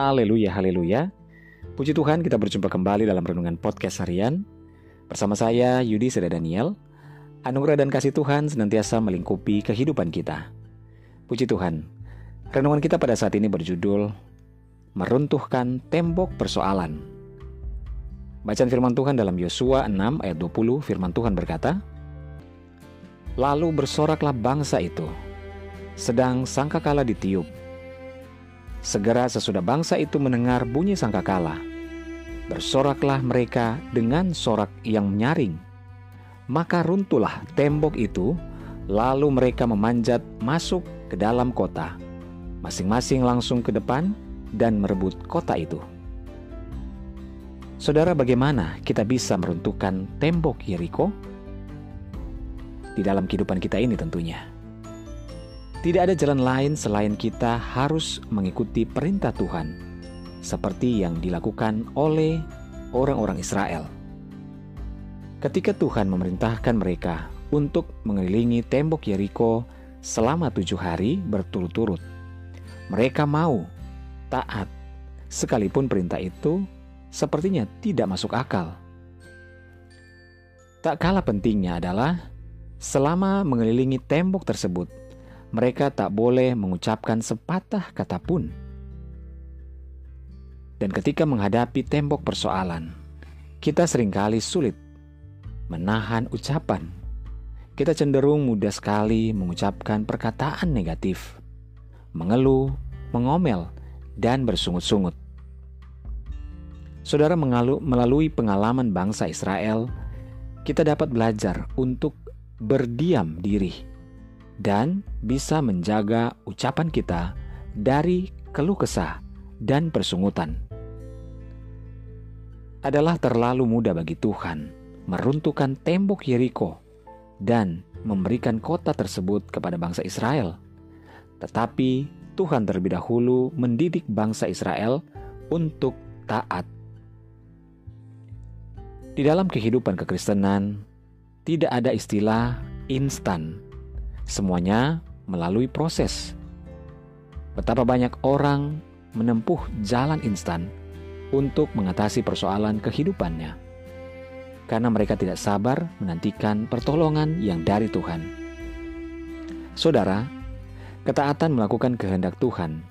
Haleluya, haleluya. Puji Tuhan kita berjumpa kembali dalam Renungan Podcast Harian. Bersama saya Yudi Seda Daniel. Anugerah dan kasih Tuhan senantiasa melingkupi kehidupan kita. Puji Tuhan. Renungan kita pada saat ini berjudul Meruntuhkan Tembok Persoalan. Bacaan firman Tuhan dalam Yosua 6 ayat 20 firman Tuhan berkata, Lalu bersoraklah bangsa itu, sedang sangkakala ditiup, Segera sesudah bangsa itu mendengar bunyi sangkakala, bersoraklah mereka dengan sorak yang menyaring. Maka runtuhlah tembok itu, lalu mereka memanjat masuk ke dalam kota. Masing-masing langsung ke depan dan merebut kota itu. Saudara, bagaimana kita bisa meruntuhkan tembok Yeriko? Di dalam kehidupan kita ini tentunya. Tidak ada jalan lain selain kita harus mengikuti perintah Tuhan, seperti yang dilakukan oleh orang-orang Israel. Ketika Tuhan memerintahkan mereka untuk mengelilingi tembok Yeriko selama tujuh hari berturut-turut, mereka mau taat, sekalipun perintah itu sepertinya tidak masuk akal. Tak kalah pentingnya adalah selama mengelilingi tembok tersebut, mereka tak boleh mengucapkan sepatah kata pun. Dan ketika menghadapi tembok persoalan, kita sering kali sulit menahan ucapan. Kita cenderung mudah sekali mengucapkan perkataan negatif, mengeluh, mengomel, dan bersungut-sungut. Saudara melalui pengalaman bangsa Israel, kita dapat belajar untuk berdiam diri dan bisa menjaga ucapan kita dari keluh kesah dan persungutan. Adalah terlalu mudah bagi Tuhan meruntuhkan tembok Yeriko dan memberikan kota tersebut kepada bangsa Israel. Tetapi Tuhan terlebih dahulu mendidik bangsa Israel untuk taat. Di dalam kehidupan kekristenan, tidak ada istilah instan Semuanya melalui proses. Betapa banyak orang menempuh jalan instan untuk mengatasi persoalan kehidupannya, karena mereka tidak sabar menantikan pertolongan yang dari Tuhan. Saudara, ketaatan melakukan kehendak Tuhan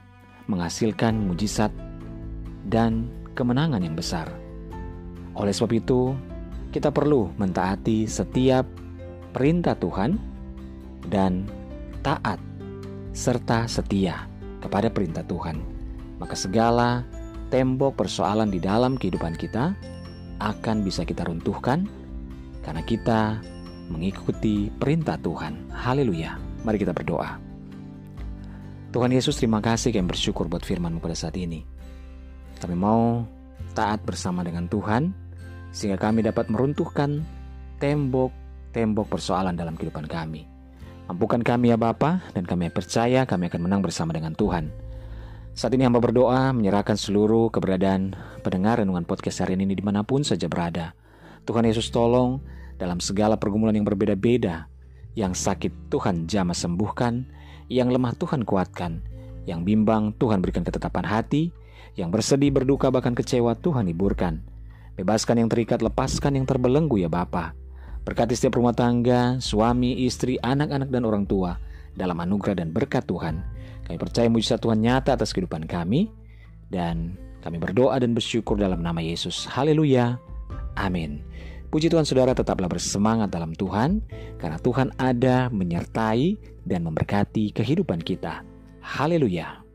menghasilkan mujizat dan kemenangan yang besar. Oleh sebab itu, kita perlu mentaati setiap perintah Tuhan dan taat serta setia kepada perintah Tuhan, maka segala tembok persoalan di dalam kehidupan kita akan bisa kita runtuhkan karena kita mengikuti perintah Tuhan. Haleluya. Mari kita berdoa. Tuhan Yesus terima kasih kami bersyukur buat firman pada saat ini. Kami mau taat bersama dengan Tuhan sehingga kami dapat meruntuhkan tembok-tembok persoalan dalam kehidupan kami. Ampukan kami ya Bapa, dan kami percaya kami akan menang bersama dengan Tuhan. Saat ini hamba berdoa menyerahkan seluruh keberadaan pendengar renungan podcast hari ini di mana pun saja berada. Tuhan Yesus tolong dalam segala pergumulan yang berbeda-beda. Yang sakit Tuhan jamah sembuhkan, yang lemah Tuhan kuatkan, yang bimbang Tuhan berikan ketetapan hati, yang bersedih berduka bahkan kecewa Tuhan hiburkan. Bebaskan yang terikat, lepaskan yang terbelenggu ya Bapak. Berkati setiap rumah tangga, suami, istri, anak-anak, dan orang tua dalam anugerah dan berkat Tuhan. Kami percaya mujizat Tuhan nyata atas kehidupan kami, dan kami berdoa dan bersyukur dalam nama Yesus. Haleluya. Amin. Puji Tuhan saudara tetaplah bersemangat dalam Tuhan, karena Tuhan ada menyertai dan memberkati kehidupan kita. Haleluya.